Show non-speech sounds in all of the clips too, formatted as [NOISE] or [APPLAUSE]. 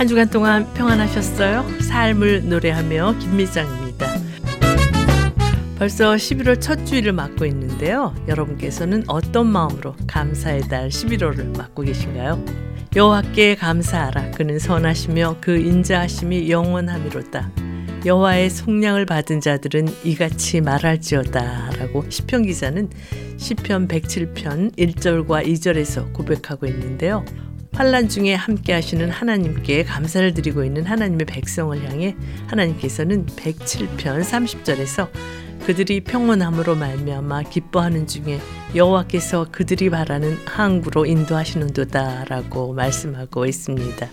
한 주간 동안 평안하셨어요? 삶을 노래하며 김미장입니다. 벌써 11월 첫 주일을 맞고 있는데요. 여러분께서는 어떤 마음으로 감사의 달 11월을 맞고 계신가요? 여호와께 감사하라. 그는 선하시며 그 인자하심이 영원하미로다. 여호와의 속량을 받은 자들은 이같이 말할지어다라고 시편 기자는 시편 107편 1절과 2절에서 고백하고 있는데요. 환란 중에 함께 하시는 하나님께 감사를 드리고 있는 하나님의 백성을 향해 하나님께서는 107편 30절에서 그들이 평온함으로 말미암아 기뻐하는 중에 여호와께서 그들이 바라는 항구로 인도하시는도다라고 말씀하고 있습니다.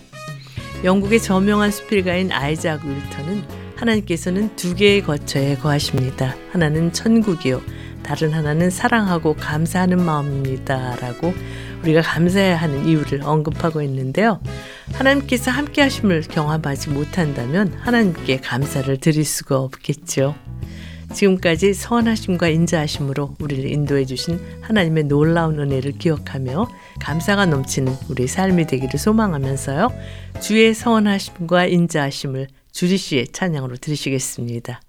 영국의 저명한 수필가인 아이작 윌턴은 하나님께서는 두 개의 거처에 거하십니다. 하나는 천국이요 다른 하나는 사랑하고 감사하는 마음입니다. 라고 우리가 감사해야 하는 이유를 언급하고 있는데요. 하나님께서 함께 하심을 경험하지 못한다면 하나님께 감사를 드릴 수가 없겠죠. 지금까지 선하심과 인자하심으로 우리를 인도해 주신 하나님의 놀라운 은혜를 기억하며 감사가 넘치는 우리 삶이 되기를 소망하면서요. 주의 선하심과 인자하심을 주리 씨의 찬양으로 들으시겠습니다.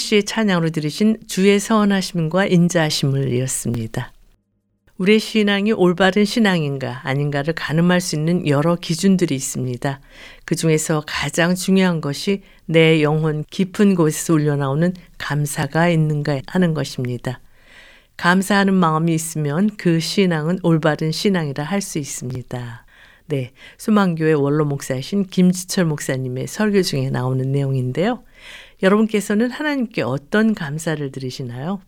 씨의 찬양으로 들으신 주의 선하심과 인자하심을 이었습니다. 우리의 신앙이 올바른 신앙인가 아닌가를 가늠할 수 있는 여러 기준들이 있습니다. 그 중에서 가장 중요한 것이 내 영혼 깊은 곳에서 울려나오는 감사가 있는가 하는 것입니다. 감사하는 마음이 있으면 그 신앙은 올바른 신앙이라 할 수 있습니다. 네. 수망교회 원로 목사이신 김지철 목사님의 설교 중에 나오는 내용인데요. 여러분께서는 하나님께 어떤 감사를 드리시나요?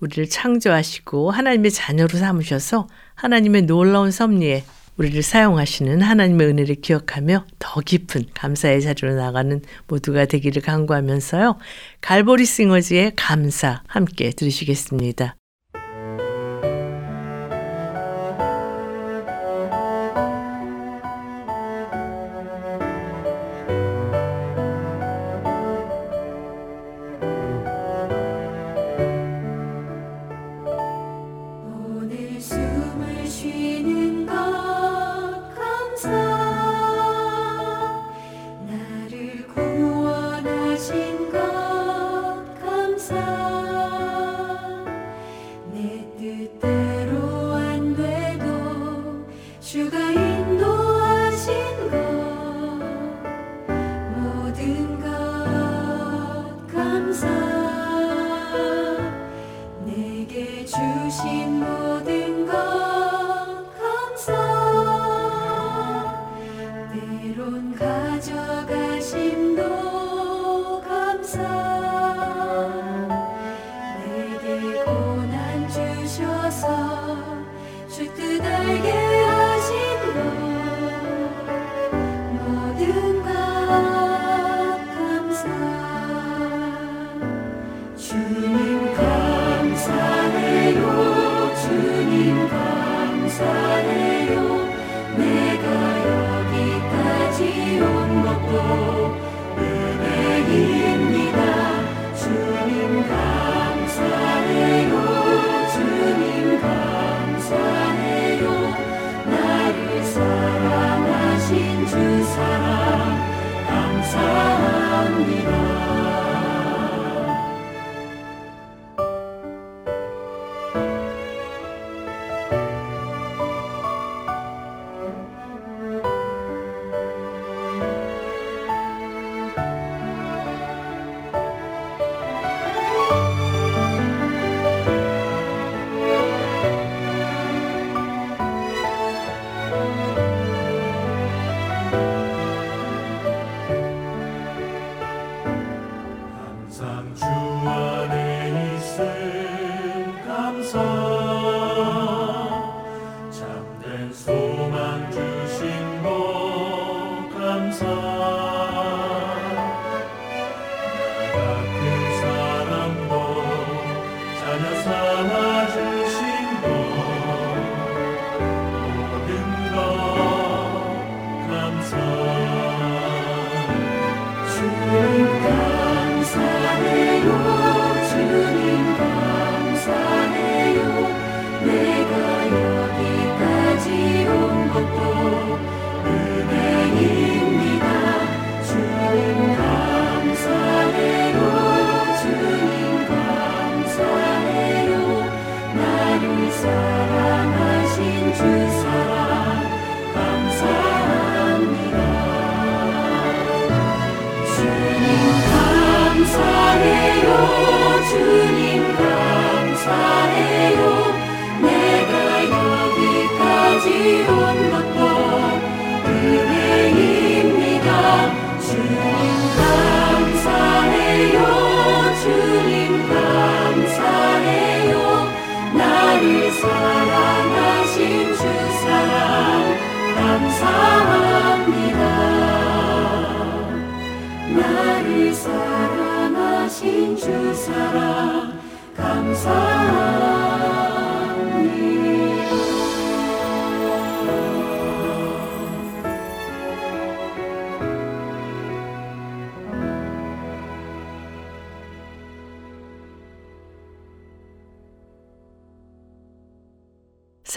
우리를 창조하시고 하나님의 자녀로 삼으셔서 하나님의 놀라운 섭리에 우리를 사용하시는 하나님의 은혜를 기억하며 더 깊은 감사의 자리로 나가는 모두가 되기를 간구하면서요. 갈보리 싱어즈의 감사 함께 들으시겠습니다.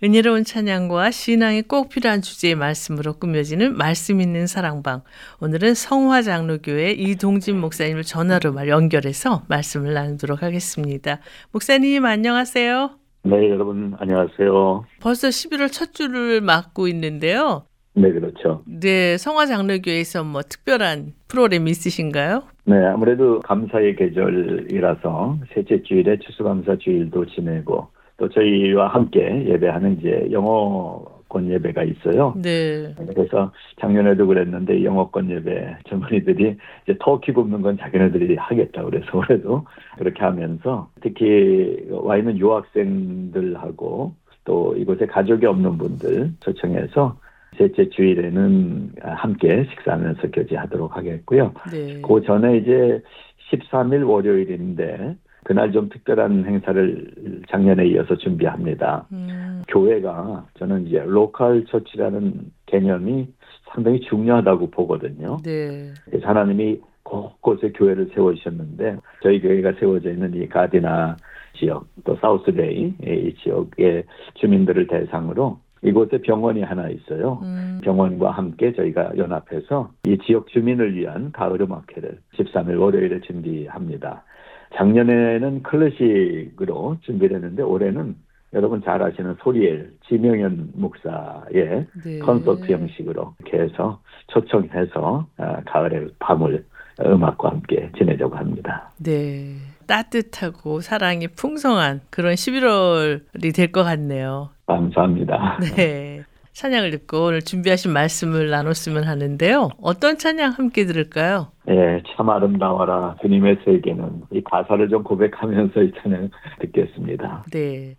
은혜로운 찬양과 신앙이 꼭 필요한 주제의 말씀으로 꾸며지는 말씀 있는 사랑방. 오늘은 성화 장로교회 이동진 목사님을 전화로 말 연결해서 말씀을 나누도록 하겠습니다. 목사님 안녕하세요. 네, 여러분 안녕하세요. 벌써 11월 첫 주를 맞고 있는데요. 네, 그렇죠. 네, 성화 장로교회에서 뭐 특별한 프로그램 있으신가요? 네, 아무래도 감사의 계절이라서 셋째 주일에 추수감사 주일도 지내고 또 저희와 함께 예배하는 이제 영어권 예배가 있어요. 네. 그래서 작년에도 그랬는데 영어권 예배 젊은이들이 이제 터키 굽는 건 자기네들이 하겠다 그래서 [LAUGHS] 올해도 그렇게 하면서 특히 와 있는 유학생들하고 또 이곳에 가족이 없는 분들 초청해서 셋째 주일에는 함께 식사하면서 교제하도록 하겠고요. 네. 그 전에 이제 13일 월요일인데 그날 좀 특별한 행사를 작년에 이어서 준비합니다. 음, 교회가 저는 이제 local church라는 개념이 상당히 중요하다고 보거든요. 네. 그래서 하나님이 곳곳에 교회를 세워주셨는데 저희 교회가 세워져 있는 이 가디나 지역 또 사우스베이 이 지역의 주민들을 대상으로 이곳에 병원이 하나 있어요. 음, 병원과 함께 저희가 연합해서 이 지역 주민을 위한 가을 음악회를 13일 월요일에 준비합니다. 작년에는 클래식으로 준비를 했는데 올해는 여러분 잘 아시는 소리엘 지명현 목사의 네. 콘서트 형식으로 이렇게 해서 초청해서 아, 가을의 밤을 음악과 함께 지내자고 합니다. 네. 따뜻하고 사랑이 풍성한 그런 11월이 될 것 같네요. 감사합니다. 네. 찬양을 듣고 오늘 준비하신 말씀을 나눴으면 하는데요. 어떤 찬양 함께 들을까요? 예, 참 아름다워라 주님의 세계는 이 가사를 좀 고백하면서 이 찬양 듣겠습니다. 네.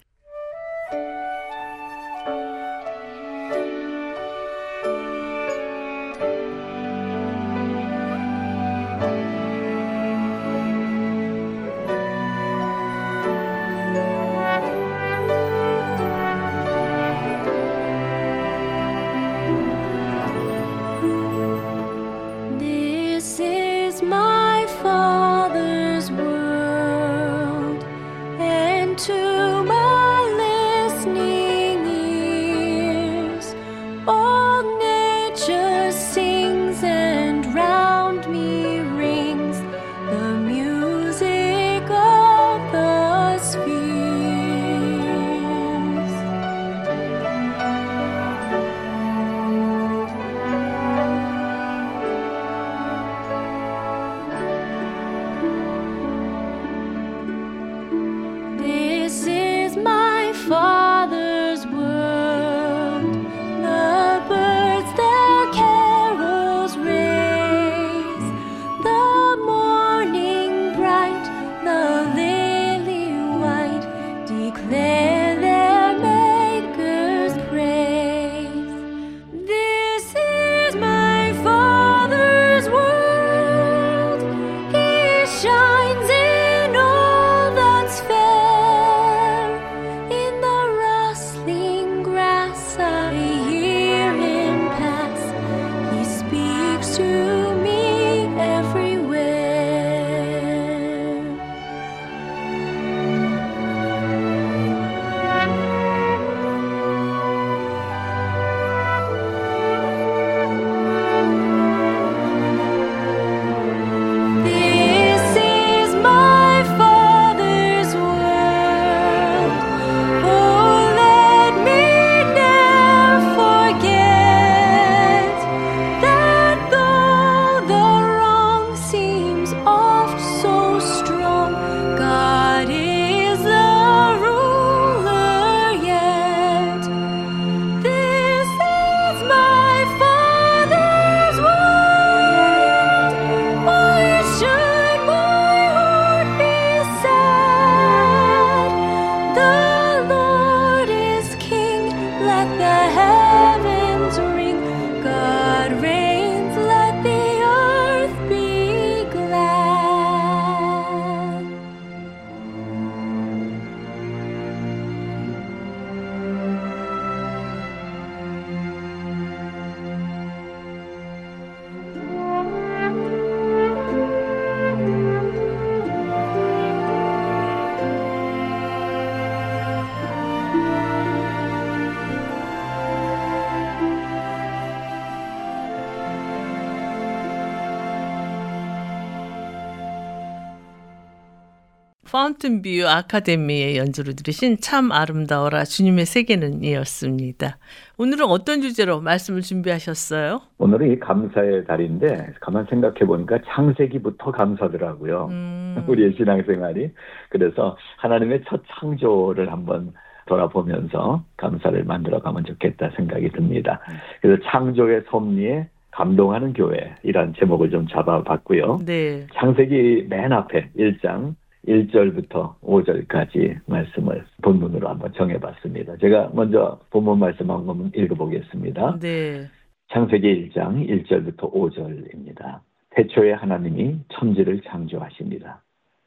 파운틴뷰 아카데미의 연주를 들으신 참 아름다워라 주님의 세계는 이었습니다. 오늘은 어떤 주제로 말씀을 준비하셨어요? 오늘은 이 감사의 달인데 가만 생각해 보니까 창세기부터 감사더라고요. 음, [LAUGHS] 우리의 신앙생활이 그래서 하나님의 첫 창조를 한번 돌아보면서 감사를 만들어가면 좋겠다 생각이 듭니다. 그래서 창조의 섭리에 감동하는 교회이란 제목을 좀 잡아봤고요. 네. 창세기 맨 앞에 1장 1절부터 5절까지 말씀을 본문으로 한번 정해봤습니다. 제가 먼저 본문 말씀 한번 읽어보겠습니다. 네. 창세기 1장 1절부터 5절입니다. 태초에 하나님이 천지를 창조하십니다.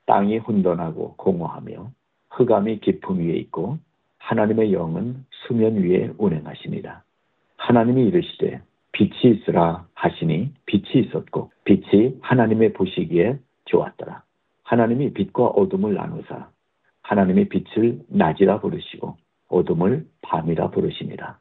땅이 혼돈하고 공허하며 흑암이 깊음 위에 있고 하나님의 영은 수면 위에 운행하십니다. 하나님이 이르시되 빛이 있으라 하시니 빛이 있었고 빛이 하나님의 보시기에 좋았더라. 하나님이 빛과 어둠을 나누사 하나님이 빛을 낮이라 부르시고 어둠을 밤이라 부르시니라.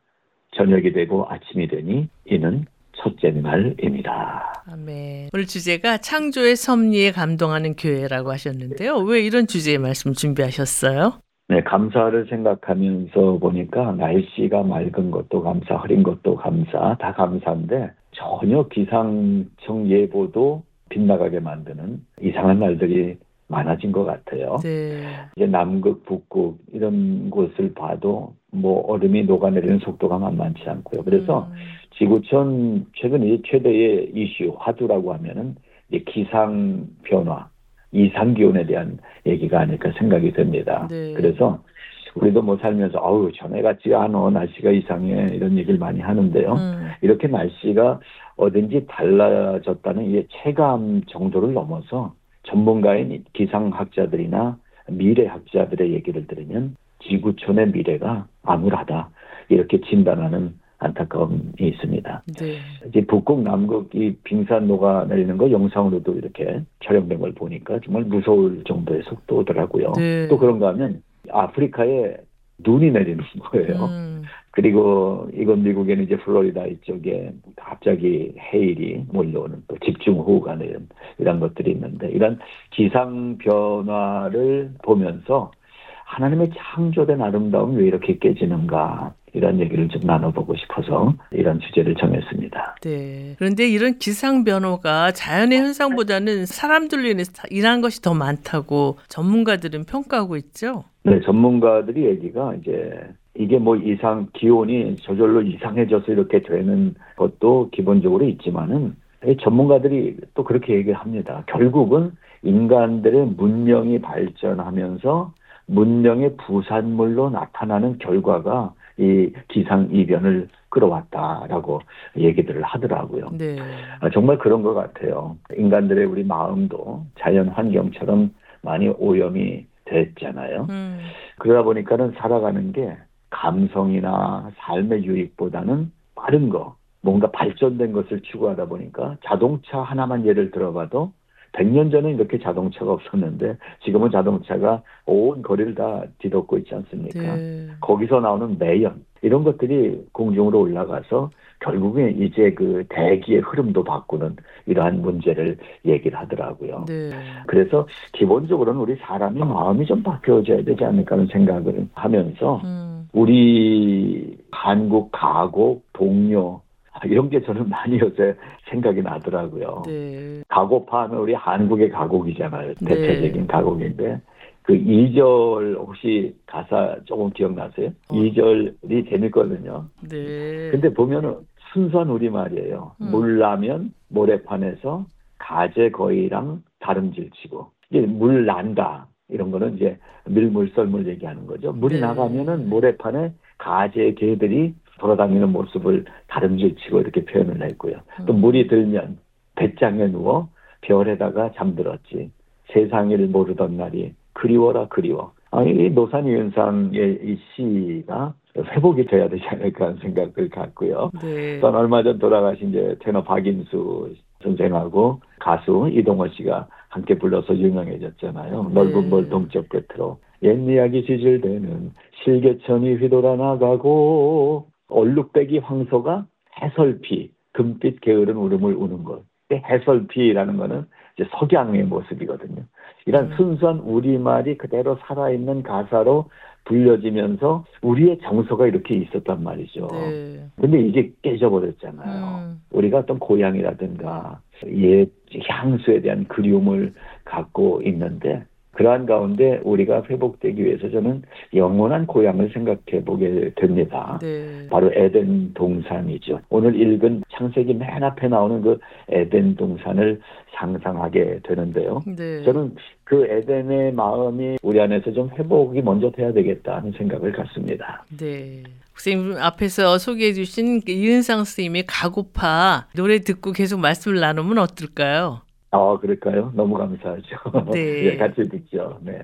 저녁이 되고 아침이 되니 이는 첫째 날입니다. 아멘. 오늘 주제가 창조의 섭리에 감동하는 교회라고 하셨는데요. 왜 이런 주제의 말씀 준비하셨어요? 네, 감사를 생각하면서 보니까 날씨가 맑은 것도 감사, 흐린 것도 감사, 다 감사인데 전혀 기상청 예보도 빗나가게 만드는 이상한 날들이 많아진 것 같아요. 네. 이제 남극, 북극 이런 곳을 봐도 뭐 얼음이 녹아내리는 속도가 만만치 않고요. 그래서 음, 지구촌 최근 이 최대의 이슈 화두라고 하면은 이 기상 변화, 이상 기온에 대한 얘기가 아닐까 생각이 됩니다. 네. 그래서 우리도 뭐 살면서 아우 전에 같지가 않아 날씨가 이상해 이런 얘기를 많이 하는데요. 음, 이렇게 날씨가 어딘지 달라졌다는 이 체감 정도를 넘어서 전문가인 기상학자들이나 미래학자들의 얘기를 들으면 지구촌의 미래가 암울하다 이렇게 진단하는 안타까움이 있습니다. 네. 이제 북극 남극 이 빙산 녹아 내리는 거 영상으로도 이렇게 촬영된 걸 보니까 정말 무서울 정도의 속도더라고요. 네. 또 그런가 하면 아프리카에 눈이 내리는 거예요. 음, 그리고 이건 미국에는 이제 플로리다 이쪽에 갑자기 해일이 몰려오는 또 집중호우가 내는 이런 것들이 있는데 이런 기상 변화를 보면서 하나님의 창조된 아름다움이 왜 이렇게 깨지는가 이런 얘기를 좀 나눠보고 싶어서 이런 주제를 정했습니다. 네. 그런데 이런 기상 변화가 자연의 현상보다는 사람들로 인해서 일한 것이 더 많다고 전문가들은 평가하고 있죠. 네, 전문가들이 얘기가 이제 이게 뭐 이상 기온이 저절로 이상해져서 이렇게 되는 것도 기본적으로 있지만은 이 전문가들이 또 그렇게 얘기를 합니다. 결국은 인간들의 문명이 발전하면서 문명의 부산물로 나타나는 결과가 이 기상 이변을 끌어왔다라고 얘기들을 하더라고요. 네. 아, 정말 그런 것 같아요. 인간들의 우리 마음도 자연 환경처럼 많이 오염이 됐잖아요. 음, 그러다 보니까는 살아가는 게 감성이나 삶의 유익보다는 빠른 거, 뭔가 발전된 것을 추구하다 보니까 자동차 하나만 예를 들어봐도 100년 전에 이렇게 자동차가 없었는데 지금은 자동차가 온 거리를 다 뒤덮고 있지 않습니까? 네. 거기서 나오는 매연 이런 것들이 공중으로 올라가서 결국에 이제 그 대기의 흐름도 바꾸는 이러한 문제를 얘기를 하더라고요. 네. 그래서 기본적으로는 우리 사람이 마음이 좀 바뀌어져야 되지 않을까 하는 생각을 하면서 음, 우리 한국 가곡 동료 이런 게 저는 많이 요새 생각이 나더라고요. 네. 가고파 하면 우리 한국의 가곡이잖아요. 네. 대체적인 가곡인데 그 2절 혹시 가사 조금 기억나세요? 어. 2절이 재밌거든요. 네. 근데 보면은 순수한 우리말이에요. 음. 물라면 모래판에서 가재 거위랑 다름질치고 이게 물 난다 이런 거는 이제 밀물 썰물 얘기하는 거죠. 물이 네. 나가면은 모래판에 가재 개들이 돌아다니는 모습을 다름질치고 이렇게 표현을 했고요. 또 음. 물이 들면 배짱에 누워 별에다가 잠들었지. 세상을 모르던 날이 그리워라 그리워. 아, 이 노산유현상의 이 시가 회복이 돼야 되지 않을까 하는 생각을 갖고요. 네. 또 얼마 전 돌아가신 이제 테너 박인수 선생하고 가수 이동호 씨가 함께 불러서 유명해졌잖아요. 네. 넓은 벌 동쪽 끝으로 옛 이야기 지질대는 실개천이 휘돌아 나가고 얼룩배기 황소가 해설피 금빛 게으른 울음을 우는 것. 이 해설피라는 거는 이제 석양의 모습이거든요. 이런 음. 순수한 우리말이 그대로 살아있는 가사로 불려지면서 우리의 정서가 이렇게 있었단 말이죠. 네. 근데 이게 깨져버렸잖아요. 음. 우리가 어떤 고향이라든가 옛 향수에 대한 그리움을 갖고 있는데 그러한 가운데 우리가 회복되기 위해서 저는 영원한 고향을 생각해 보게 됩니다. 네. 바로 에덴 동산이죠. 오늘 읽은 창세기 맨 앞에 나오는 그 에덴 동산을 상상하게 되는데요. 네. 저는 그 에덴의 마음이 우리 안에서 좀 회복이 먼저 돼야 되겠다는 생각을 갖습니다. 네. 선생님 앞에서 소개해 주신 그 이은상 선생님의 가고파 노래 듣고 계속 말씀을 나누면 어떨까요? 아, 그럴까요? 너무 감사하죠. 네. [LAUGHS] 예, 같이 듣죠. 네.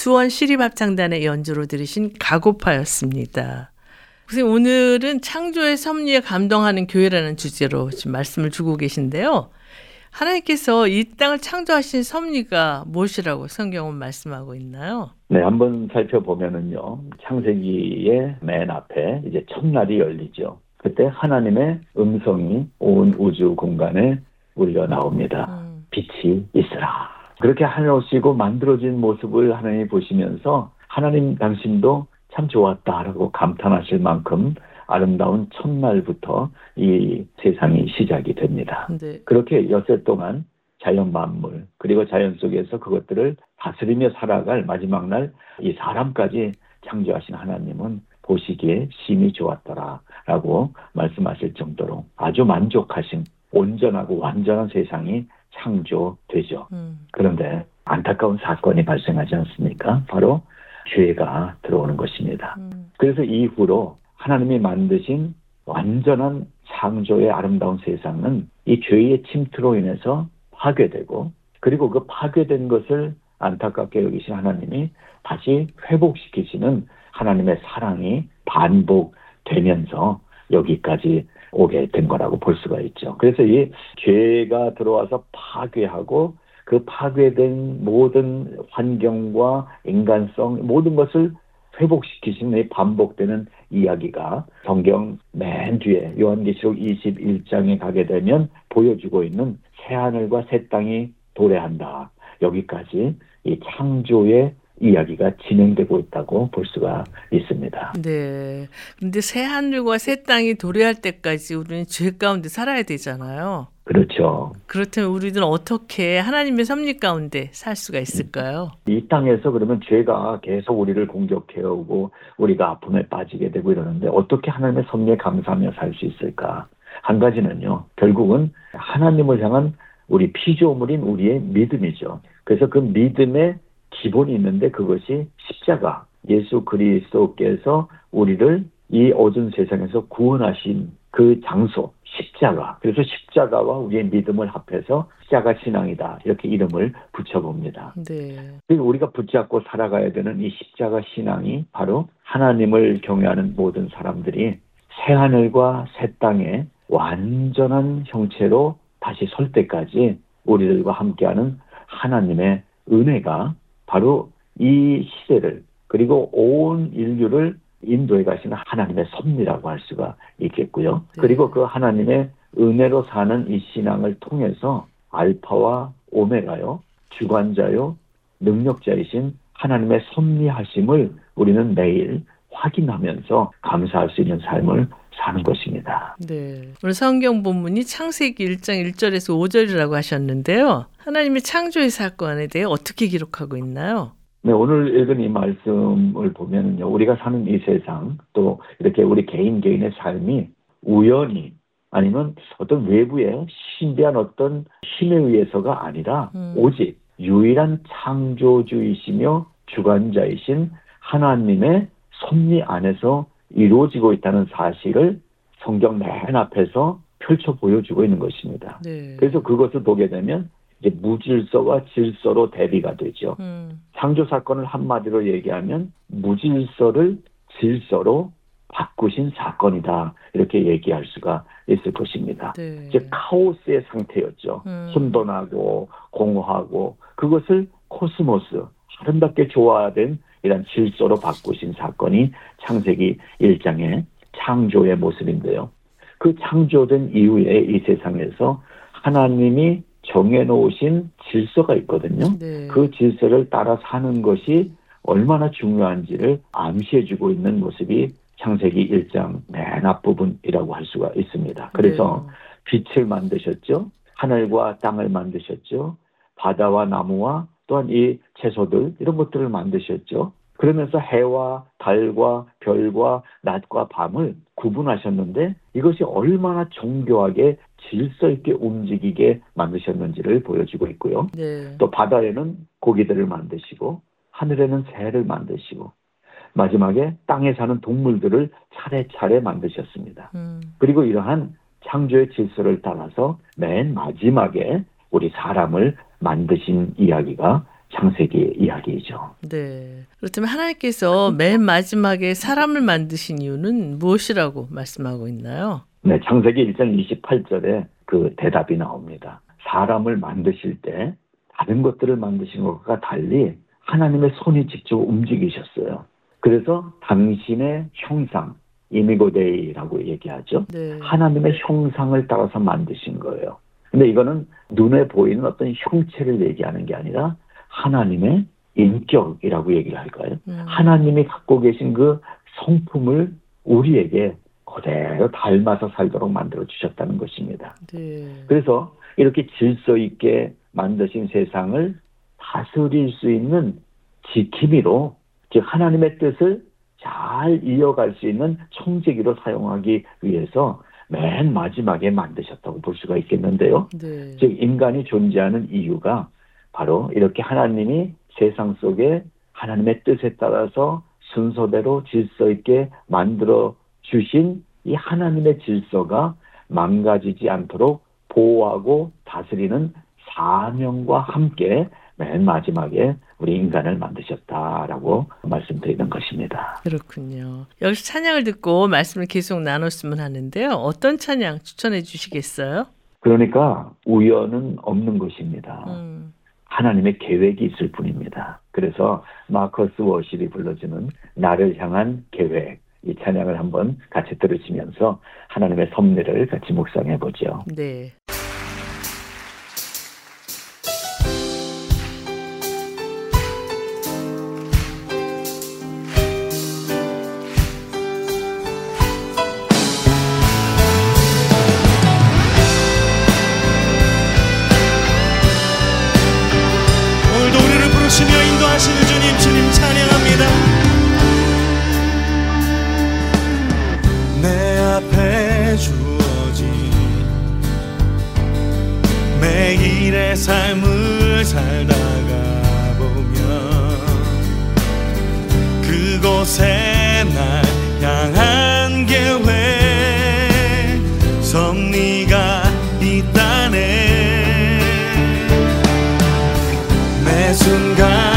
수원 시립합창단의 연주로 들으신 가고파였습니다. 선생님 오늘은 창조의 섭리에 감동하는 교회라는 주제로 지금 말씀을 주고 계신데요. 하나님께서 이 땅을 창조하신 섭리가 무엇이라고 성경은 말씀하고 있나요? 네, 한번 살펴보면은요. 창세기의 맨 앞에 이제 첫날이 열리죠. 그때 하나님의 음성이 온 우주 공간에 울려 나옵니다. 음, 빛이 있으라. 그렇게 하나오시고 만들어진 모습을 하나님이 보시면서 하나님 당신도 참 좋았다라고 감탄하실 만큼 아름다운 첫날부터 이 세상이 시작이 됩니다. 네. 그렇게 여세 동안 자연 만물 그리고 자연 속에서 그것들을 다스리며 살아갈 마지막 날 이 사람까지 창조하신 하나님은 보시기에 심히 좋았더라라고 말씀하실 정도로 아주 만족하신 온전하고 완전한 세상이 창조되죠. 음. 그런데 안타까운 사건이 발생하지 않습니까? 바로 죄가 들어오는 것입니다. 음. 그래서 이후로 하나님이 만드신 완전한 창조의 아름다운 세상은 이 죄의 침투로 인해서 파괴되고 그리고 그 파괴된 것을 안타깝게 여기신 하나님이 다시 회복시키시는 하나님의 사랑이 반복되면서 여기까지 오게 된 거라고 볼 수가 있죠. 그래서 이 죄가 들어와서 파괴하고 그 파괴된 모든 환경과 인간성 모든 것을 회복시키시는 이 반복되는 이야기가 성경 맨 뒤에 요한계시록 21장에 가게 되면 보여주고 있는 새하늘과 새 땅이 도래한다. 여기까지 이 창조의 이야기가 진행되고 있다고 볼 수가 있습니다. 네. 근데 새 하늘과 새 땅이 도래할 때까지 우리는 죄 가운데 살아야 되잖아요. 그렇죠. 그렇다면 우리는 어떻게 하나님의 섭리 가운데 살 수가 있을까요? 이 땅에서 그러면 죄가 계속 우리를 공격해오고 우리가 아픔에 빠지게 되고 이러는데 어떻게 하나님의 섭리에 감사하며 살 수 있을까? 한 가지는요. 결국은 하나님을 향한 우리 피조물인 우리의 믿음이죠. 그래서 그 믿음의 기본이 있는데 그것이 십자가, 예수 그리스도께서 우리를 이 어두운 세상에서 구원하신 그 장소, 십자가. 그래서 십자가와 우리의 믿음을 합해서 십자가 신앙이다. 이렇게 이름을 붙여봅니다. 네. 그리고 우리가 붙잡고 살아가야 되는 이 십자가 신앙이 바로 하나님을 경외하는 모든 사람들이 새 하늘과 새 땅에 완전한 형체로 다시 설 때까지 우리들과 함께하는 하나님의 은혜가 바로 이 시대를 그리고 온 인류를 인도해 가시는 하나님의 섭리라고 할 수가 있겠고요. 네. 그리고 그 하나님의 은혜로 사는 이 신앙을 통해서 알파와 오메가요, 주관자요, 능력자이신 하나님의 섭리하심을 우리는 매일 확인하면서 감사할 수 있는 삶을 사는 것입니다. 네. 오늘 성경 본문이 창세기 1장 1절에서 5절이라고 하셨는데요. 하나님의 창조의 사건에 대해 어떻게 기록하고 있나요? 네, 오늘 읽은 이 말씀을 보면요. 우리가 사는 이 세상, 또 이렇게 우리 개인 개인의 삶이 우연히 아니면 어떤 외부의 신비한 어떤 힘에 의해서가 아니라 음. 오직 유일한 창조주이시며 주관자이신 하나님의 섭리 안에서 이루어지고 있다는 사실을 성경 맨 앞에서 펼쳐 보여주고 있는 것입니다. 네. 그래서 그것을 보게 되면 이제 무질서와 질서로 대비가 되죠. 음. 창조 사건을 한마디로 얘기하면 무질서를 질서로 바꾸신 사건이다. 이렇게 얘기할 수가 있을 것입니다. 네. 이제 카오스의 상태였죠. 음. 혼돈하고 공허하고 그것을 코스모스 아름답게 조화된 이런 질서로 바꾸신 사건이 창세기 1장의 창조의 모습인데요. 그 창조된 이후에 이 세상에서 하나님이 정해놓으신 질서가 있거든요. 네. 그 질서를 따라 사는 것이 얼마나 중요한지를 암시해주고 있는 모습이 창세기 1장 맨 앞부분이라고 할 수가 있습니다. 그래서 네. 빛을 만드셨죠. 하늘과 땅을 만드셨죠. 바다와 나무와 또한 이 채소들 이런 것들을 만드셨죠. 그러면서 해와 달과 별과 낮과 밤을 구분하셨는데 이것이 얼마나 정교하게 질서 있게 움직이게 만드셨는지를 보여주고 있고요. 네. 또 바다에는 고기들을 만드시고 하늘에는 새를 만드시고 마지막에 땅에 사는 동물들을 차례차례 만드셨습니다. 음. 그리고 이러한 창조의 질서를 따라서 맨 마지막에 우리 사람을 만드신 이야기가 창세기의 이야기이죠. 네. 그렇다면 하나님께서 맨 마지막에 사람을 만드신 이유는 무엇이라고 말씀하고 있나요? 네, 창세기 1장 28절에 그 대답이 나옵니다. 사람을 만드실 때 다른 것들을 만드신 것과 달리 하나님의 손이 직접 움직이셨어요. 그래서 당신의 형상, 이미고데이라고 얘기하죠. 네. 하나님의 형상을 따라서 만드신 거예요. 근데 이거는 눈에 보이는 어떤 형체를 얘기하는 게 아니라 하나님의 인격이라고 얘기를 할까요? 음. 하나님이 갖고 계신 그 성품을 우리에게 그대로 닮아서 살도록 만들어 주셨다는 것입니다. 네. 그래서 이렇게 질서 있게 만드신 세상을 다스릴 수 있는 지킴이로 즉 하나님의 뜻을 잘 이어갈 수 있는 청지기로 사용하기 위해서 맨 마지막에 만드셨다고 볼 수가 있겠는데요. 네. 즉 인간이 존재하는 이유가 바로 이렇게 하나님이 세상 속에 하나님의 뜻에 따라서 순서대로 질서 있게 만들어 주신 이 하나님의 질서가 망가지지 않도록 보호하고 다스리는 사명과 함께 맨 마지막에 우리 인간을 만드셨다라고 말씀드리는 것입니다. 그렇군요. 여기서 찬양을 듣고 말씀을 계속 나눴으면 하는데요. 어떤 찬양 추천해 주시겠어요? 그러니까 우연은 없는 것입니다. 음. 하나님의 계획이 있을 뿐입니다. 그래서 마커스 워실이 불러주는 나를 향한 계획 이 찬양을 한번 같이 들으시면서 하나님의 섭리를 같이 묵상해 보죠. 네. 순간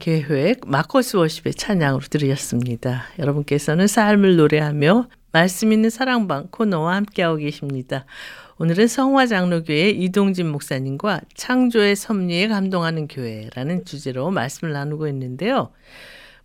계획 마커스 워십의 찬양으로 들으셨습니다. 여러분께서는 삶을 노래하며 말씀 있는 사랑방 코너와 함께하고 계십니다. 오늘은 성화 장로교회 이동진 목사님과 창조의 섭리에 감동하는 교회라는 주제로 말씀을 나누고 있는데요.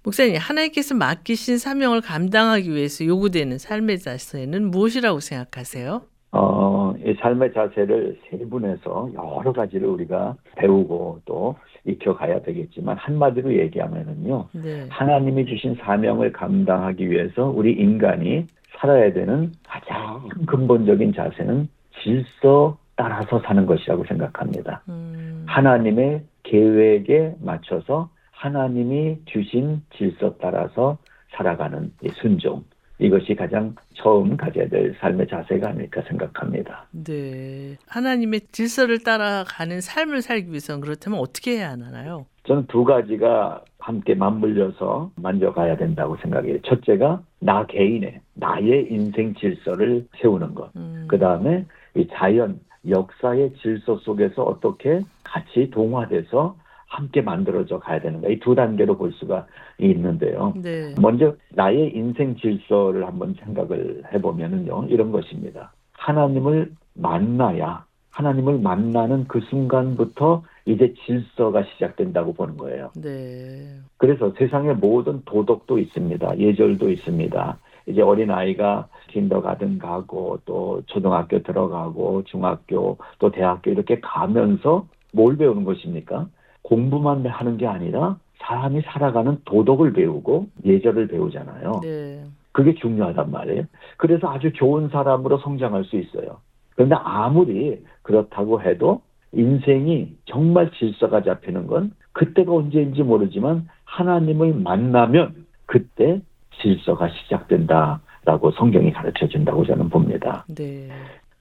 목사님, 하나님께서 맡기신 사명을 감당하기 위해서 요구되는 삶의 자세는 무엇이라고 생각하세요? 어, 이 삶의 자세를 세분해서 여러 가지를 우리가 배우고 또 익혀가야 되겠지만 한마디로 얘기하면은요. 네. 하나님이 주신 사명을 감당하기 위해서 우리 인간이 살아야 되는 가장 근본적인 자세는 질서 따라서 사는 것이라고 생각합니다. 음, 하나님의 계획에 맞춰서 하나님이 주신 질서 따라서 살아가는 이 순종. 이것이 가장 처음 가져야 될 삶의 자세가 아닐까 생각합니다. 네. 하나님의 질서를 따라가는 삶을 살기 위해서는 그렇다면 어떻게 해야 하나요? 저는 두 가지가 함께 맞물려서 만져가야 된다고 생각해요. 첫째가 나 개인의 나의 인생 질서를 세우는 것. 음, 그 다음에 이 자연 역사의 질서 속에서 어떻게 같이 동화돼서 함께 만들어져 가야 되는가. 이두 단계로 볼 수가 있는데요. 네. 먼저 나의 인생 질서를 한번 생각을 해보면은요 이런 것입니다. 하나님을 만나야 하나님을 만나는 그 순간부터 이제 질서가 시작된다고 보는 거예요. 네. 그래서 세상의 모든 도덕도 있습니다. 예절도 있습니다. 이제 어린 아이가 킨더가든 가고 또 초등학교 들어가고 중학교 또 대학교 이렇게 가면서 뭘 배우는 것입니까? 공부만 하는 게 아니라 사람이 살아가는 도덕을 배우고 예절을 배우잖아요. 네. 그게 중요하단 말이에요. 그래서 아주 좋은 사람으로 성장할 수 있어요. 그런데 아무리 그렇다고 해도 인생이 정말 질서가 잡히는 건 그때가 언제인지 모르지만 하나님을 만나면 그때 질서가 시작된다라고 성경이 가르쳐 준다고 저는 봅니다. 네.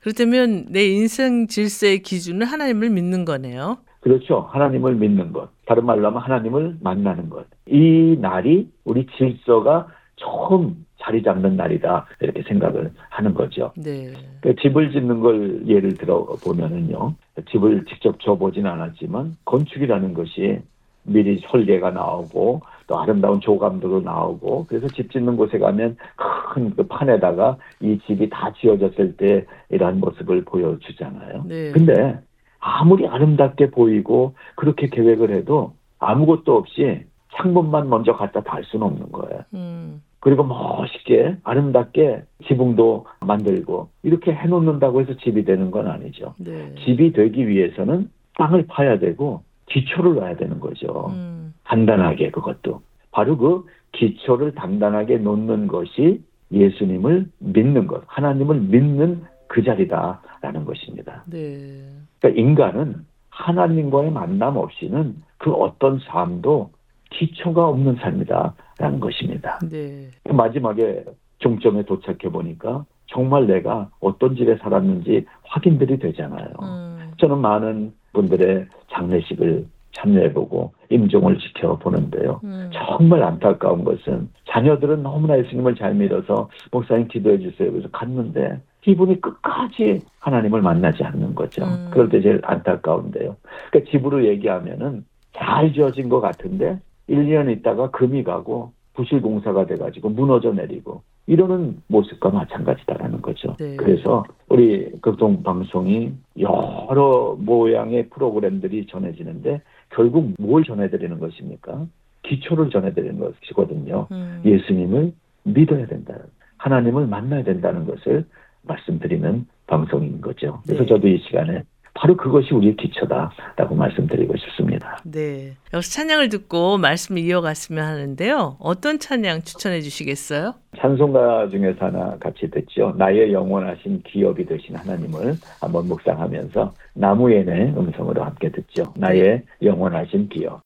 그렇다면 내 인생 질서의 기준은 하나님을 믿는 거네요. 그렇죠. 하나님을 믿는 것. 다른 말로 하면 하나님을 만나는 것. 이 날이 우리 질서가 처음 자리 잡는 날이다. 이렇게 생각을 하는 거죠. 네. 그 집을 짓는 걸 예를 들어 보면은요. 집을 직접 줘보진 않았지만 건축이라는 것이 미리 설계가 나오고 또 아름다운 조감도로 나오고 그래서 집 짓는 곳에 가면 큰 그 판에다가 이 집이 다 지어졌을 때 이러한 모습을 보여주잖아요. 네. 근데 아무리 아름답게 보이고 그렇게 계획을 해도 아무것도 없이 창문만 먼저 갖다 달 수는 없는 거예요. 음. 그리고 멋있게 아름답게 지붕도 만들고 이렇게 해놓는다고 해서 집이 되는 건 아니죠. 네. 집이 되기 위해서는 땅을 파야 되고 기초를 놔야 되는 거죠. 음. 단단하게 그것도. 바로 그 기초를 단단하게 놓는 것이 예수님을 믿는 것, 하나님을 믿는 그 자리다라는 것입니다. 네. 그러니까 인간은 하나님과의 만남 없이는 그 어떤 삶도 기초가 없는 삶이다라는 것입니다. 네. 마지막에 종점에 도착해 보니까 정말 내가 어떤 집에 살았는지 확인들이 되잖아요. 음. 저는 많은 분들의 장례식을 참여해보고 임종을 지켜보는데요. 음. 정말 안타까운 것은 자녀들은 너무나 예수님을 잘 믿어서 목사님 기도해 주세요. 그래서 갔는데 이분이 끝까지 하나님을 만나지 않는 거죠. 음. 그럴 때 제일 안타까운데요. 그러니까 집으로 얘기하면은 잘 지어진 것 같은데 1년 있다가 금이 가고 부실 공사가 돼가지고 무너져 내리고 이러는 모습과 마찬가지다라는 거죠. 네. 그래서 우리 극동 방송이 여러 모양의 프로그램들이 전해지는데 결국 뭘 전해드리는 것입니까? 기초를 전해드리는 것이거든요. 음. 예수님을 믿어야 된다. 하나님을 만나야 된다는 것을 말씀드리는 방송인 거죠. 그래서 네. 저도 이 시간에 바로 그것이 우리의 기초다라고 말씀드리고 싶습니다. 네. 역시 찬양을 듣고 말씀을 이어갔으면 하는데요. 어떤 찬양 추천해 주시겠어요? 찬송가 중에서 하나 같이 듣죠. 나의 영원하신 기업이 되신 하나님을 한번 묵상하면서 나무엔의 음성으로 함께 듣죠. 나의 영원하신 기업.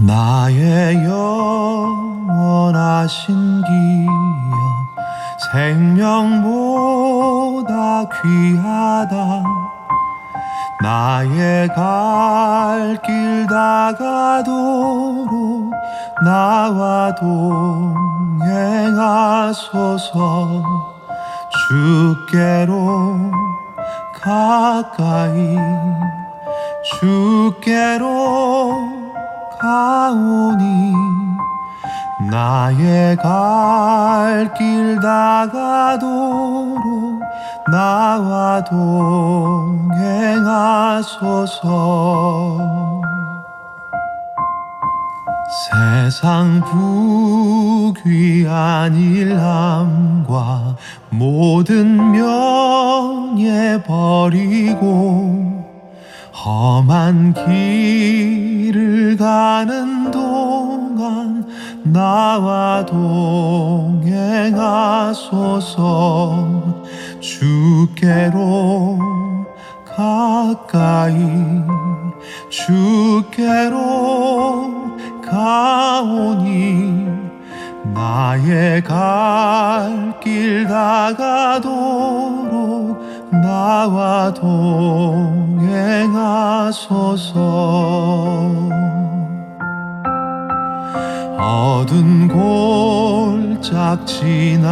나의 영원하신 기억 생명보다 귀하다. 나의 갈 길 다가도록 나와 동행하소서. 주께로 가까이 주께로 가오니 나의 갈 길 다가도록 나와 동행하소서. 세상 부귀한 일함과 모든 명예 버리고 험한 길을 가는 동안 나와 동행하소서. 주께로 가까이 주께로 가오니 나의 갈 길 다가도록 나와 동행하소서. 어두운 골짝 지나가며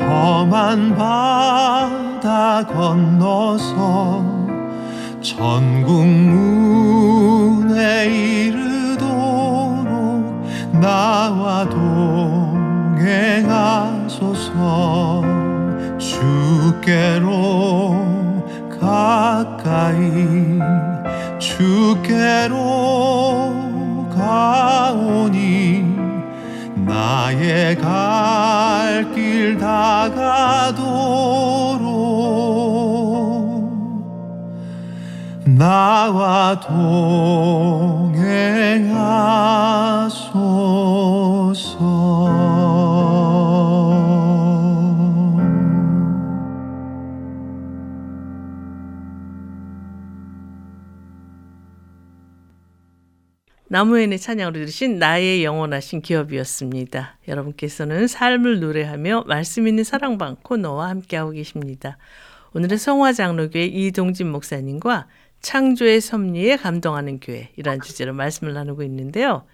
험한 바다 건너서 전국 문에 이르도록 나와 동행하소서 주께로 가까이 주께로 가오니 나의 갈 길 다가도록 나와 동행하소서 나무엔의 찬양으로 들으신 나의 영원하신 기업이었습니다. 여러분께서는 삶을 노래하며 말씀 있는 사랑방 코너와 함께하고 계십니다. 오늘의 성화 장로교회 이동진 목사님과 창조의 섭리에 감동하는 교회 이란 주제로 말씀을 나누고 있는데요.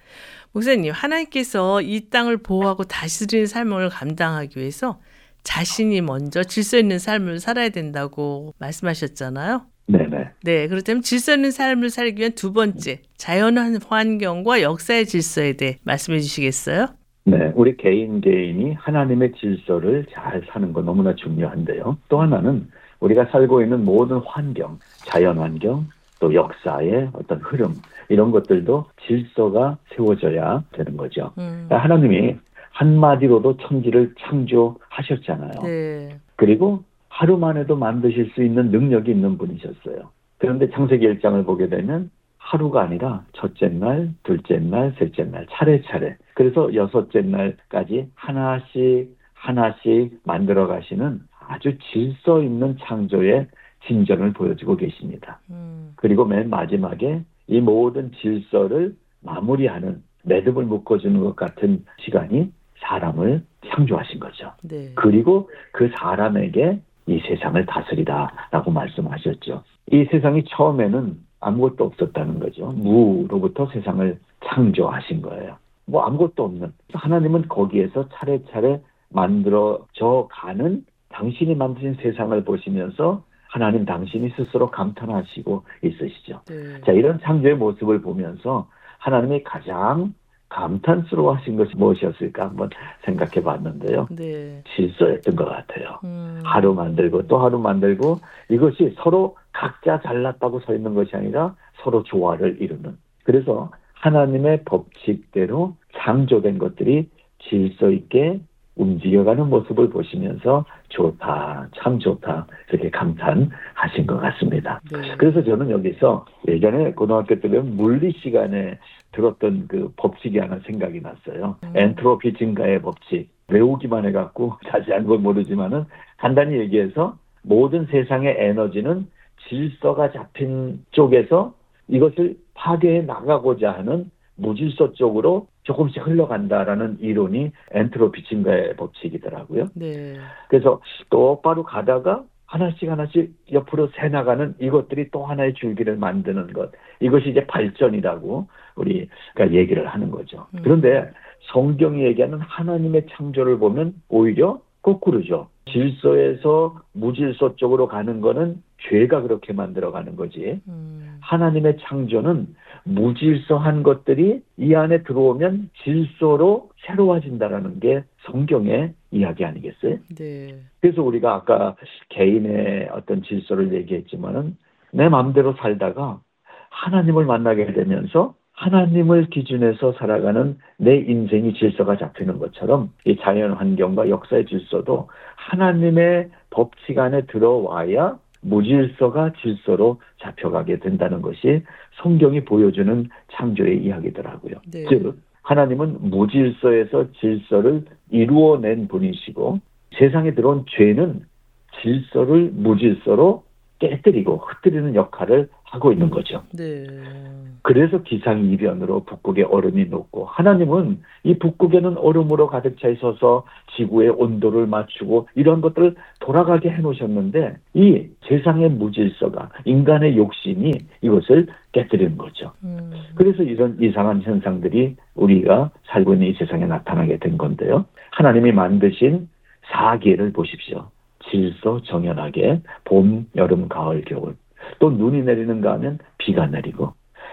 목사님, 하나님께서 이 땅을 보호하고 다스리는 삶을 감당하기 위해서 자신이 먼저 질서 있는 삶을 살아야 된다고 말씀하셨잖아요. 네네. 네, 그렇다면 질서 있는 삶을 살기 위한 두 번째, 자연 환경과 역사의 질서에 대해 말씀해 주시겠어요? 네, 우리 개인 개인이 하나님의 질서를 잘 사는 거 너무나 중요한데요. 또 하나는 우리가 살고 있는 모든 환경, 자연 환경, 또 역사의 어떤 흐름 이런 것들도 질서가 세워져야 되는 거죠. 음, 그러니까 하나님이 한마디로도 천지를 창조하셨잖아요. 네, 그리고 하루만 해도 만드실 수 있는 능력이 있는 분이셨어요. 그런데 창세기 1장을 보게 되면 하루가 아니라 첫째 날, 둘째 날, 셋째 날 차례차례. 그래서 여섯째 날까지 하나씩 하나씩 만들어 가시는 아주 질서 있는 창조의 진전을 보여주고 계십니다. 음, 그리고 맨 마지막에 이 모든 질서를 마무리하는 매듭을 묶어주는 것 같은 시간이 사람을 창조하신 거죠. 네, 그리고 그 사람에게 이 세상을 다스리다라고 말씀하셨죠. 이 세상이 처음에는 아무것도 없었다는 거죠. 무로부터 세상을 창조하신 거예요. 뭐 아무것도 없는 하나님은 거기에서 차례차례 만들어져 가는 당신이 만드신 세상을 보시면서 하나님 당신이 스스로 감탄하시고 있으시죠. 네, 자, 이런 창조의 모습을 보면서 하나님이 가장 감탄스러워 하신 것이 무엇이었을까 한번 생각해 봤는데요. 네, 질서였던 것 같아요. 음, 하루 만들고 또 하루 만들고 이것이 서로 각자 잘났다고 서 있는 것이 아니라 서로 조화를 이루는. 그래서 하나님의 법칙대로 창조된 것들이 질서 있게 움직여가는 모습을 보시면서 좋다, 참 좋다, 이렇게 감탄하신 것 같습니다. 네, 그래서 저는 여기서 예전에 고등학교 때 배운 물리 시간에 들었던 그 법칙이 하나 생각이 났어요. 음. 엔트로피 증가의 법칙. 외우기만 해갖고 [LAUGHS] 자세한 건 모르지만은 간단히 얘기해서 모든 세상의 에너지는 질서가 잡힌 쪽에서 이것을 파괴해 나가고자 하는 무질서 쪽으로 조금씩 흘러간다라는 이론이 엔트로피 증가의 법칙이더라고요. 네. 그래서 똑바로 가다가 하나씩 하나씩 옆으로 새 나가는 이것들이 또 하나의 줄기를 만드는 것. 이것이 이제 발전이라고 우리가 얘기를 하는 거죠. 음. 그런데 성경이 얘기하는 하나님의 창조를 보면 오히려 거꾸로죠. 질서에서 무질서 쪽으로 가는 거는 죄가 그렇게 만들어 가는 거지. 음. 하나님의 창조는 무질서한 것들이 이 안에 들어오면 질서로 새로워진다라는 게 성경의 이야기 아니겠어요? 네. 그래서 우리가 아까 개인의 어떤 질서를 얘기했지만은 내 마음대로 살다가 하나님을 만나게 되면서 하나님을 기준해서 살아가는 내 인생이 질서가 잡히는 것처럼 이 자연 환경과 역사의 질서도 하나님의 법칙 안에 들어와야 무질서가 질서로 잡혀가게 된다는 것이 성경이 보여주는 창조의 이야기더라고요. 네. 즉 하나님은 무질서에서 질서를 이루어낸 분이시고 세상에 들어온 죄는 질서를 무질서로 깨뜨리고 흩뜨리는 역할을 하고 있는 거죠. 네. 그래서 기상 이변으로 북극의 얼음이 녹고 하나님은 이 북극에는 얼음으로 가득 차 있어서 지구의 온도를 맞추고 이런 것들을 돌아가게 해 놓으셨는데 이 세상의 무질서가 인간의 욕심이 이것을 깨뜨리는 거죠. 음. 그래서 이런 이상한 현상들이 우리가 살고 있는 이 세상에 나타나게 된 건데요. 하나님이 만드신 사계를 보십시오. 질서 정연하게 봄, 여름, 가을, 겨울. 또 눈이 내리는가 하면 비가 내리고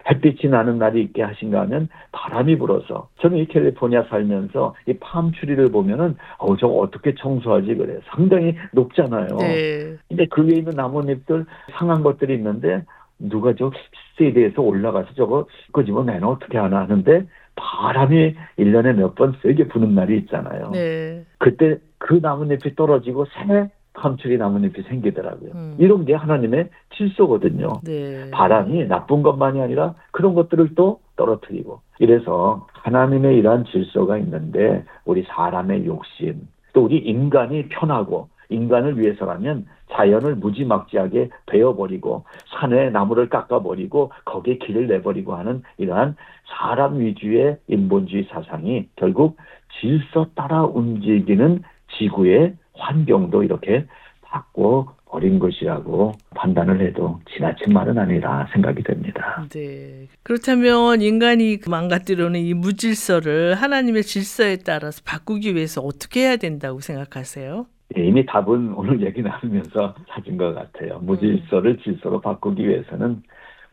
햇빛이 나는 날이 있게 하신가 하면 바람이 불어서 저는 이 캘리포니아 살면서 이 팜추리를 보면은 어 저거 어떻게 청소하지 그래 상당히 높잖아요. 네. 근데 그 위에 있는 나뭇잎들 상한 것들이 있는데 누가 저 세대에서 올라가서 저거 끄집어 내는 어떻게 하나 하는데 바람이 일년에 몇 번 세게 부는 날이 있잖아요. 네. 그때 그 나뭇잎이 떨어지고 새 팜추리 나뭇잎이 생기더라고요. 음. 이런 게 하나님의 질서거든요. 네. 바람이 나쁜 것만이 아니라 그런 것들을 또 떨어뜨리고 이래서 하나님의 이러한 질서가 있는데 우리 사람의 욕심 또 우리 인간이 편하고 인간을 위해서라면 자연을 무지막지하게 베어버리고 산에 나무를 깎아버리고 거기에 길을 내버리고 하는 이러한 사람 위주의 인본주의 사상이 결국 질서 따라 움직이는 지구의 환경도 이렇게 바꿔 버린 것이라고 판단을 해도 지나친 말은 아니라 생각이 됩니다. 네. 그렇다면 인간이 그 망가뜨려는 이 무질서를 하나님의 질서에 따라서 바꾸기 위해서 어떻게 해야 된다고 생각하세요? 예, 이미 답은 오늘 얘기 나누면서 찾은 것 같아요. 무질서를 질서로 바꾸기 위해서는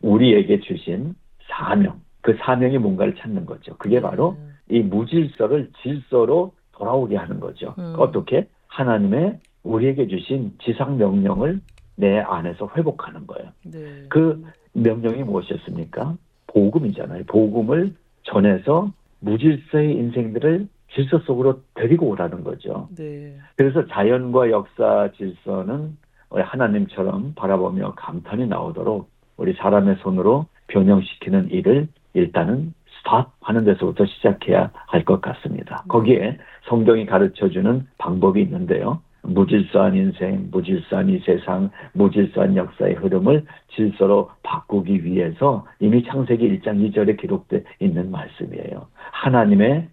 우리에게 주신 사명, 그 사명이 뭔가를 찾는 거죠. 그게 바로 음. 이 무질서를 질서로 돌아오게 하는 거죠. 음. 어떻게? 하나님의 우리에게 주신 지상 명령을 내 안에서 회복하는 거예요. 네. 그 명령이 무엇이었습니까? 복음이잖아요. 복음을 전해서 무질서의 인생들을 질서 속으로 데리고 오라는 거죠. 네. 그래서 자연과 역사 질서는 우리 하나님처럼 바라보며 감탄이 나오도록 우리 사람의 손으로 변형시키는 일을 일단은 스탑 하는 데서부터 시작해야 할 것 같습니다. 거기에 성경이 가르쳐주는 방법이 있는데요. 무질서한 인생, 무질서한 이 세상, 무질서한 역사의 흐름을 질서로 바꾸기 위해서 이미 창세기 1장 2절에 기록되어 있는 말씀이에요. 하나님의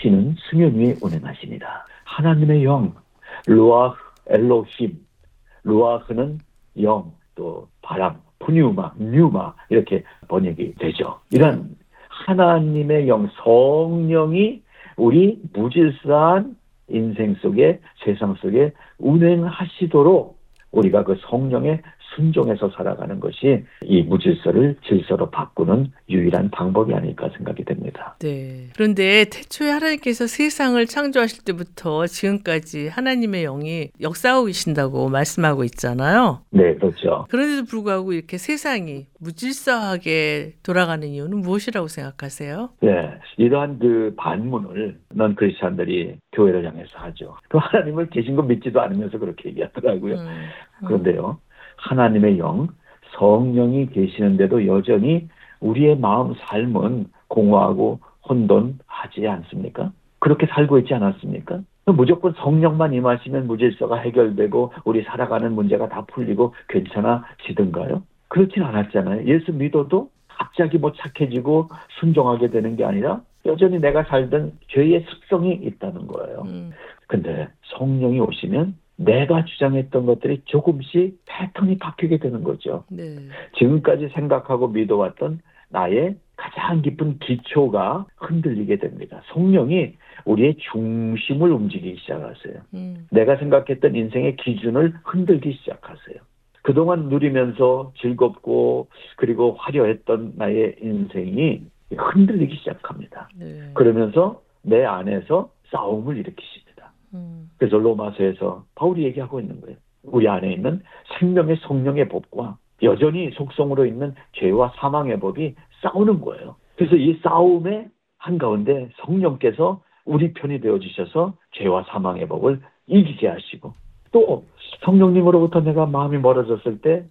신은 수면 위에 운행하십니다. 하나님의 영, 루아흐 엘로힘, 루아흐는 영, 또 바람, 푸뉴마, 뉴마 이렇게 번역이 되죠. 이런 하나님의 영, 성령이 우리 무질서한 인생 속에 세상 속에 운행하시도록 우리가 그 성령의 순종해서 살아가는 것이 이 무질서를 질서로 바꾸는 유일한 방법이 아닐까 생각이 됩니다. 네. 그런데 태초에 하나님께서 세상을 창조하실 때부터 지금까지 하나님의 영이 역사하고 계신다고 말씀하고 있잖아요. 네, 그렇죠. 그런데도 불구하고 이렇게 세상이 무질서하게 돌아가는 이유는 무엇이라고 생각하세요? 네, 이러한 그 반문을 넌 크리스찬들이 교회를 향해서 하죠. 그 하나님을 계신 거 믿지도 않으면서 그렇게 얘기하더라고요. 음, 음. 그런데요, 하나님의 영, 성령이 계시는데도 여전히 우리의 마음 삶은 공허하고 혼돈하지 않습니까? 그렇게 살고 있지 않았습니까? 무조건 성령만 임하시면 무질서가 해결되고 우리 살아가는 문제가 다 풀리고 괜찮아지던가요? 그렇진 않았잖아요. 예수 믿어도 갑자기 뭐 착해지고 순종하게 되는 게 아니라 여전히 내가 살던 죄의 습성이 있다는 거예요. 음, 근데 성령이 오시면 내가 주장했던 것들이 조금씩 패턴이 바뀌게 되는 거죠. 네. 지금까지 생각하고 믿어왔던 나의 가장 깊은 기초가 흔들리게 됩니다. 성령이 우리의 중심을 움직이기 시작하세요. 음, 내가 생각했던 인생의 기준을 흔들기 시작하세요. 그동안 누리면서 즐겁고 그리고 화려했던 나의 인생이 흔들리기 시작합니다. 네. 그러면서 내 안에서 싸움을 일으키십니다. 음, 그래서 로마서에서 바울이 얘기하고 있는 거예요. 우리 안에 있는 생명의 성령의 법과 여전히 속성으로 있는 죄와 사망의 법이 싸우는 거예요. 그래서 이 싸움의 한가운데 성령께서 우리 편이 되어 주셔서 죄와 사망의 법을 이기게 하시고 또 성령님으로부터 내가 마음이 멀어졌을 때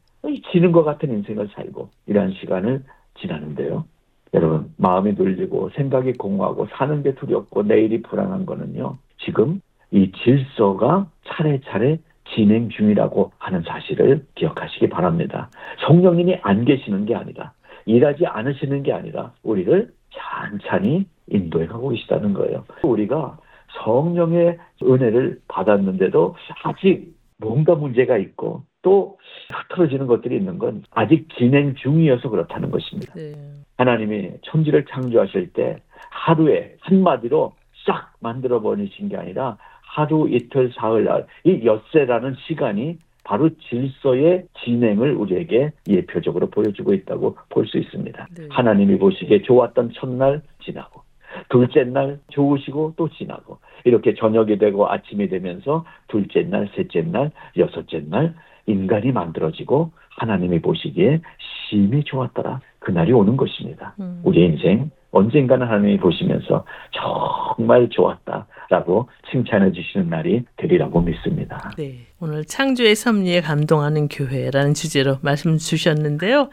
지는 것 같은 인생을 살고 이러한 시간을 지나는데요. 여러분 마음이 눌리고 생각이 공허하고 사는 게 두렵고 내일이 불안한 거는요. 지금 이 질서가 차례차례 진행 중이라고 하는 사실을 기억하시기 바랍니다. 성령님이 안 계시는 게 아니라 일하지 않으시는 게 아니라 우리를 찬찬히 인도해 가고 계시다는 거예요. 우리가 성령의 은혜를 받았는데도 아직 뭔가 문제가 있고 또 흐트러지는 것들이 있는 건 아직 진행 중이어서 그렇다는 것입니다. 네. 하나님이 천지를 창조하실 때 하루에 한마디로 싹 만들어 버리신 게 아니라 하루 이틀 사흘 날 이 엿새라는 시간이 바로 질서의 진행을 우리에게 예표적으로 보여주고 있다고 볼 수 있습니다. 네. 하나님이 보시기에 좋았던 첫날 지나고 둘째 날 좋으시고 또 지나고 이렇게 저녁이 되고 아침이 되면서 둘째 날, 셋째 날, 여섯째 날 인간이 만들어지고 하나님이 보시기에 심히 좋았더라. 그날이 오는 것입니다. 음. 우리 인생 언젠가는 하나님이 보시면서 정말 좋았다라고 칭찬해 주시는 날이 되리라고 믿습니다. 네. 오늘 창조의 섭리에 감동하는 교회라는 주제로 말씀 주셨는데요.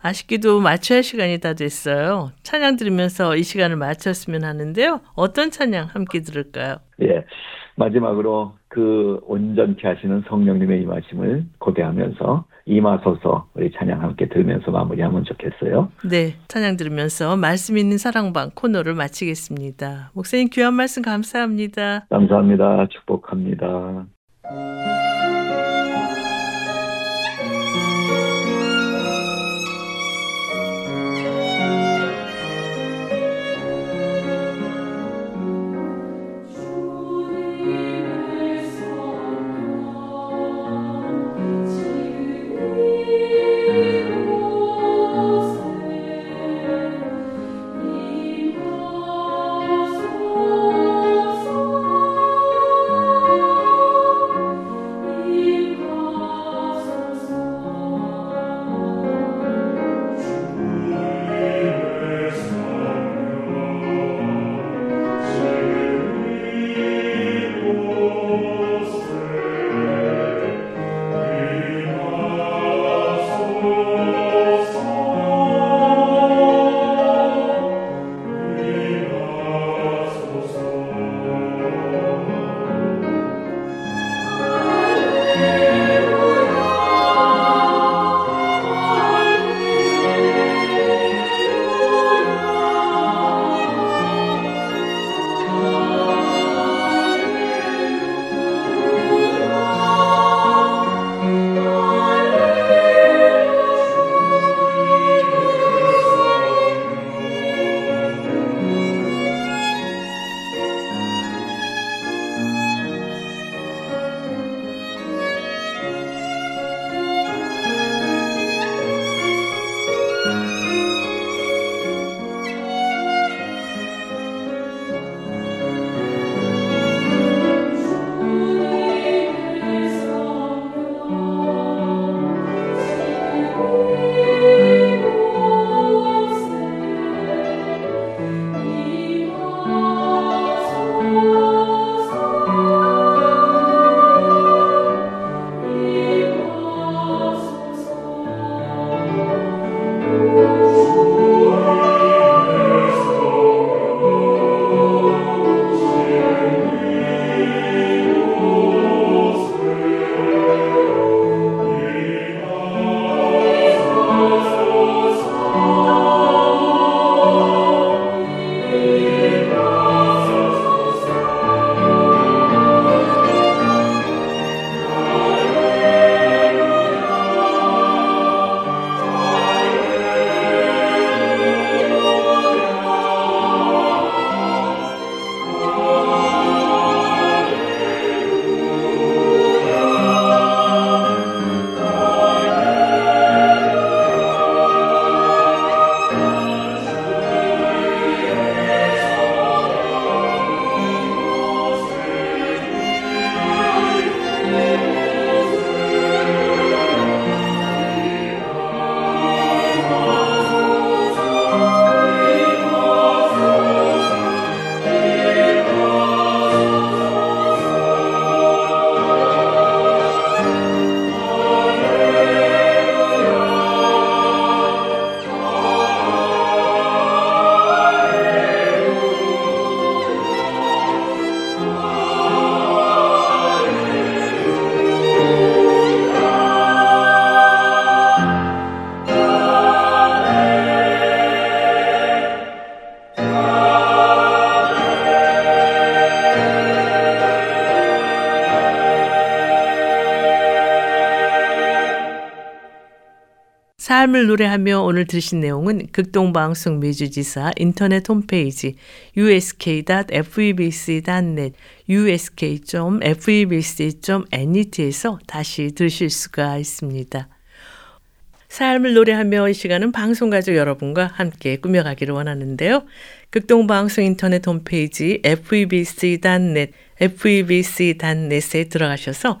아쉽게도 마쳐야 할 시간이 다 됐어요. 찬양 들으면서 이 시간을 마쳤으면 하는데요. 어떤 찬양 함께 들을까요? 예. 마지막으로 그 온전케 하시는 성령님의 임하심을 고대하면서 임하소서 우리 찬양 함께 들으면서 마무리하면 좋겠어요. 네. 찬양 들으면서 말씀 있는 사랑방 코너를 마치겠습니다. 목사님 귀한 말씀 감사합니다. 감사합니다. 축복합니다. 삶을 노래하며 오늘 들으신 내용은 극동방송 미주지사 인터넷 홈페이지 usk.febc.net usk.febc.net에서 다시 들으실 수가 있습니다. 삶을 노래하며 이 시간은 방송가족 여러분과 함께 꾸며가기를 원하는데요. 극동방송 인터넷 홈페이지 febc.net, febc.net에 들어가셔서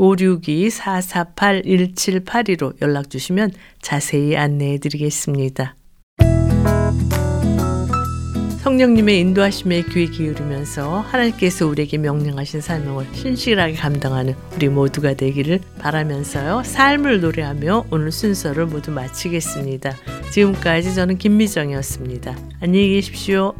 562-448-1782로 연락 주시면 자세히 안내해 드리겠습니다. 성령님의 인도하심에 귀 기울이면서 하나님께서 우리에게 명령하신 사명을 신실하게 감당하는 우리 모두가 되기를 바라면서요. 삶을 노래하며 오늘 순서를 모두 마치겠습니다. 지금까지 저는 김미정이었습니다. 안녕히 계십시오.